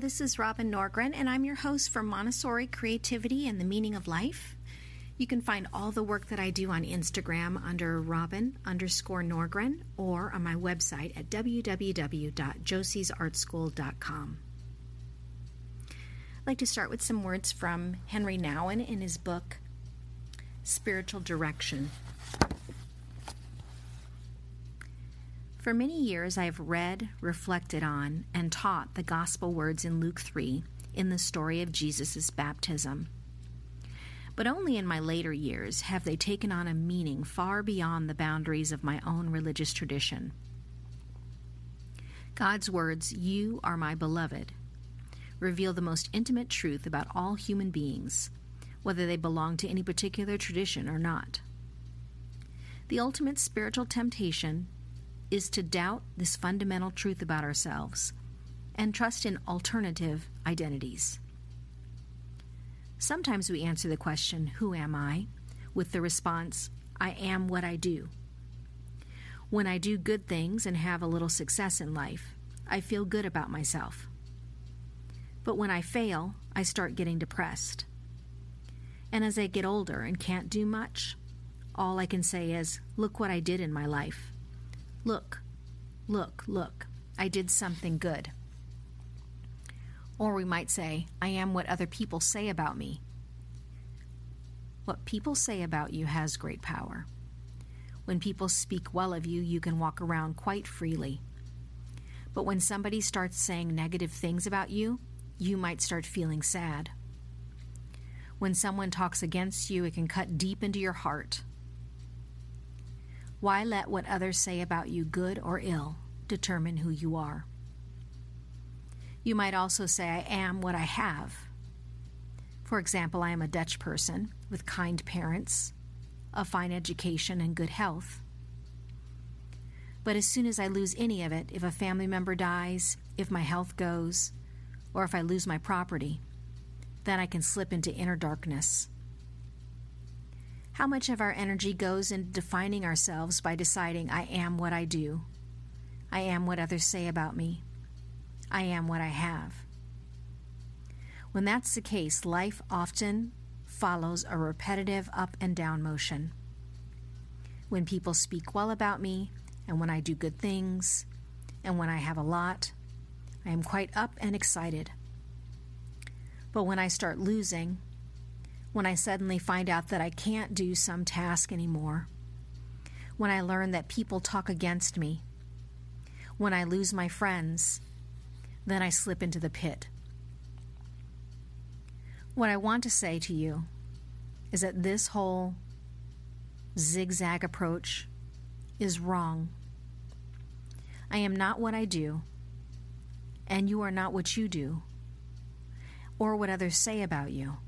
this is Robin Norgren, and I'm your host for Montessori Creativity and the Meaning of Life. You can find all the work that I do on Instagram under Robin underscore Norgren or on my website at www.josiesartschool.com. I'd like to start with some words from Henri Nouwen in his book, Spiritual Direction. For many years, I have read, reflected on, and taught the gospel words in Luke 3 in the story of Jesus' baptism. But only in my later years have they taken on a meaning far beyond the boundaries of my own religious tradition. God's words, You are my beloved, reveal the most intimate truth about all human beings, whether they belong to any particular tradition or not. The ultimate spiritual temptation is to doubt this fundamental truth about ourselves and trust in alternative identities. Sometimes we answer the question, Who am I? with the response, I am what I do. When I do good things and have a little success in life, I feel good about myself. But when I fail, I start getting depressed. And as I get older and can't do much, all I can say is, Look what I did in my life. Look, look, look, I did something good. Or we might say, I am what other people say about me. What people say about you has great power. When people speak well of you, you can walk around quite freely. But when somebody starts saying negative things about you, you might start feeling sad. When someone talks against you, it can cut deep into your heart. Why let what others say about you, good or ill, determine who you are? You might also say, I am what I have. For example, I am a Dutch person with kind parents, a fine education, and good health. But as soon as I lose any of it, if a family member dies, if my health goes, or if I lose my property, then I can slip into inner darkness. How much of our energy goes into defining ourselves by deciding, I am what I do, I am what others say about me, I am what I have? When that's the case, life often follows a repetitive up and down motion. When people speak well about me, and when I do good things, and when I have a lot, I am quite up and excited. But when I start losing, when I suddenly find out that I can't do some task anymore, when I learn that people talk against me, when I lose my friends, then I slip into the pit. What I want to say to you is that this whole zigzag approach is wrong. I am not what I do, and you are not what you do, or what others say about you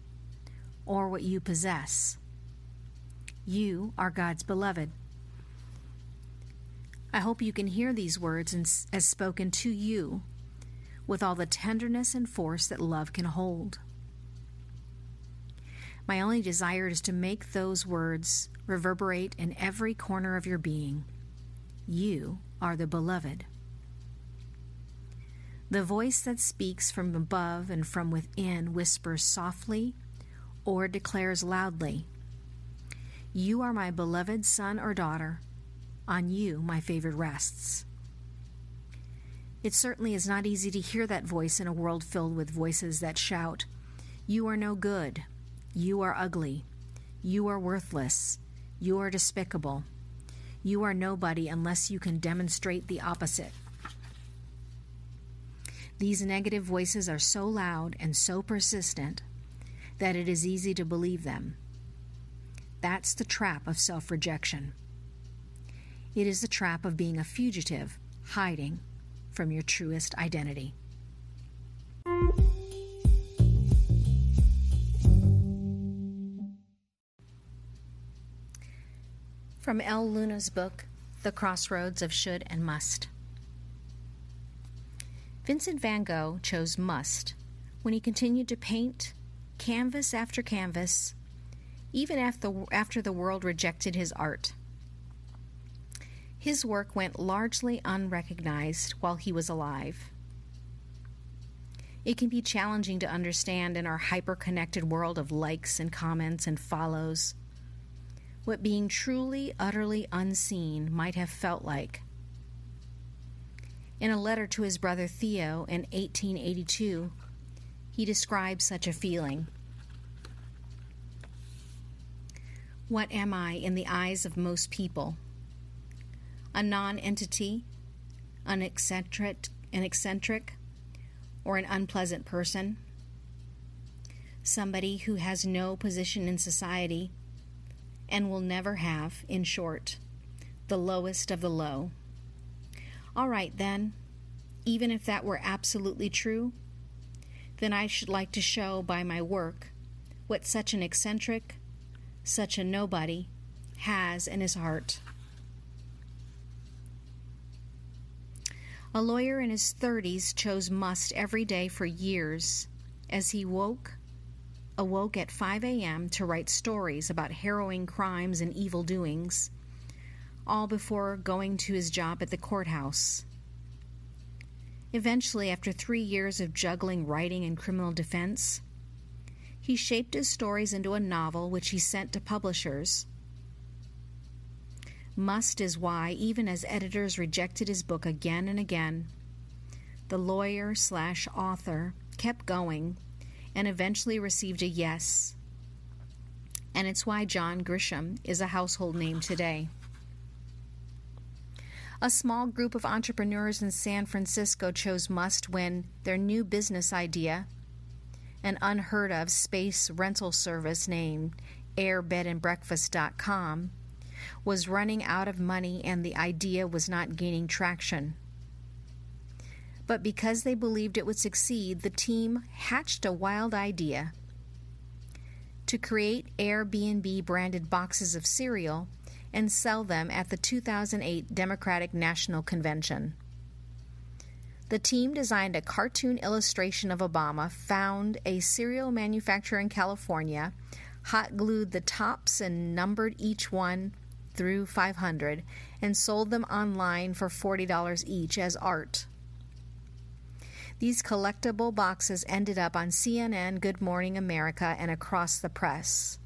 or what you possess. You are God's beloved. I hope you can hear these words as spoken to you with all the tenderness and force that love can hold. My only desire is to make those words reverberate in every corner of your being. You are the beloved. The voice that speaks from above and from within whispers softly or declares loudly, You are my beloved son or daughter. On you my favor rests. It certainly is not easy to hear that voice in a world filled with voices that shout, You are no good. You are ugly. You are worthless. You are despicable. You are nobody unless you can demonstrate the opposite. These negative voices are so loud and so persistent that it is easy to believe them. That's the trap of self rejection. It is the trap of being a fugitive, hiding from your truest identity. From Elle Luna's book, The Crossroads of Should and Must. Vincent van Gogh chose must when he continued to paint canvas after canvas, even after, after the world rejected his art. His work went largely unrecognized while he was alive. It can be challenging to understand in our hyper connected world of likes and comments and follows what being truly, utterly unseen might have felt like. In a letter to his brother Theo in 1882, he describes such a feeling. What am I in the eyes of most people? A non entity, an eccentric, an eccentric, or an unpleasant person? Somebody who has no position in society and will never have, in short, the lowest of the low. All right, then, even if that were absolutely true, then I should like to show by my work what such an eccentric, such a nobody, has in his heart. A lawyer in his 30s chose must every day for years as he woke awoke at 5 a.m. to write stories about harrowing crimes and evil doings, all before going to his job at the courthouse. Eventually, after three years of juggling writing and criminal defense, he shaped his stories into a novel which he sent to publishers. Must is why, even as editors rejected his book again and again, the lawyer slash author kept going and eventually received a yes. And it's why John Grisham is a household name today. A small group of entrepreneurs in San Francisco chose Must when their new business idea, an unheard of space rental service named airbedandbreakfast.com, was running out of money and the idea was not gaining traction. But because they believed it would succeed, the team hatched a wild idea to create Airbnb branded boxes of cereal and sell them at the 2008 Democratic National Convention. The team designed a cartoon illustration of Obama, found a cereal manufacturer in California, hot glued the tops and numbered each one through 500, and sold them online for $40 each as art. These collectible boxes ended up on CNN, Good Morning America, and across the press.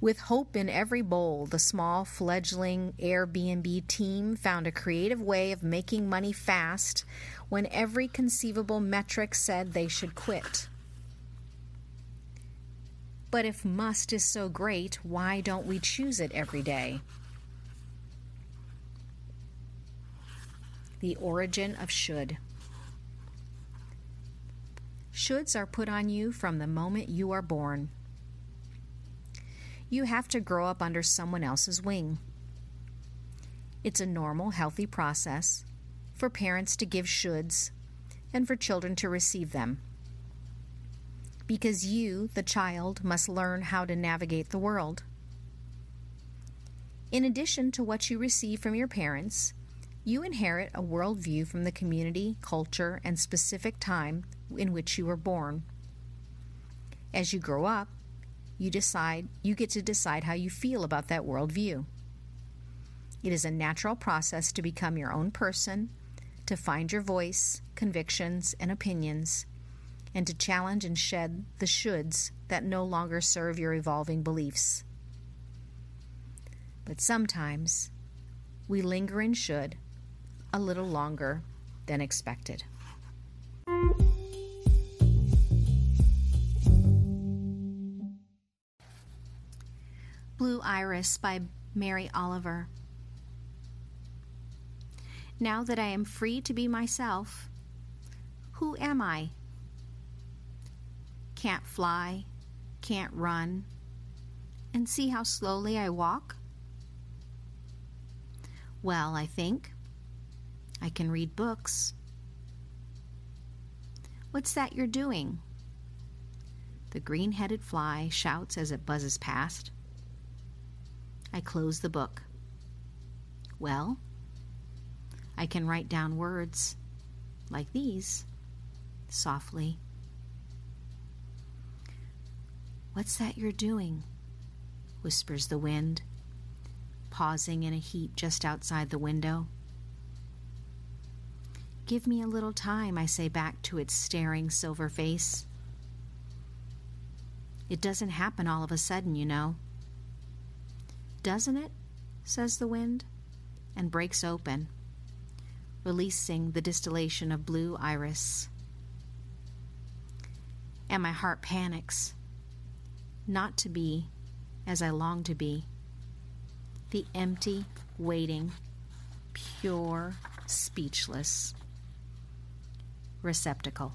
With hope in every bowl, the small fledgling Airbnb team found a creative way of making money fast when every conceivable metric said they should quit. But if must is so great, why don't we choose it every day? The origin of should. Shoulds are put on you from the moment you are born. You have to grow up under someone else's wing. It's a normal, healthy process for parents to give shoulds and for children to receive them. Because you, the child, must learn how to navigate the world. In addition to what you receive from your parents, you inherit a worldview from the community, culture, and specific time in which you were born. As you grow up, you decide you get to decide how you feel about that worldview. It is a natural process to become your own person, to find your voice, convictions, and opinions, and to challenge and shed the shoulds that no longer serve your evolving beliefs. But sometimes we linger in should a little longer than expected. Iris by Mary Oliver. Now that I am free to be myself, who am I? Can't fly, can't run, and see how slowly I walk? Well, I think. I can read books. What's that you're doing? The green headed fly shouts as it buzzes past. I close the book. Well, I can write down words like these softly. What's that you're doing? whispers the wind, pausing in a heap just outside the window. Give me a little time, I say back to its staring silver face. It doesn't happen all of a sudden, you know. Doesn't it? says the wind, and breaks open, releasing the distillation of blue iris. And my heart panics, not to be as I long to be, the empty, waiting, pure, speechless receptacle.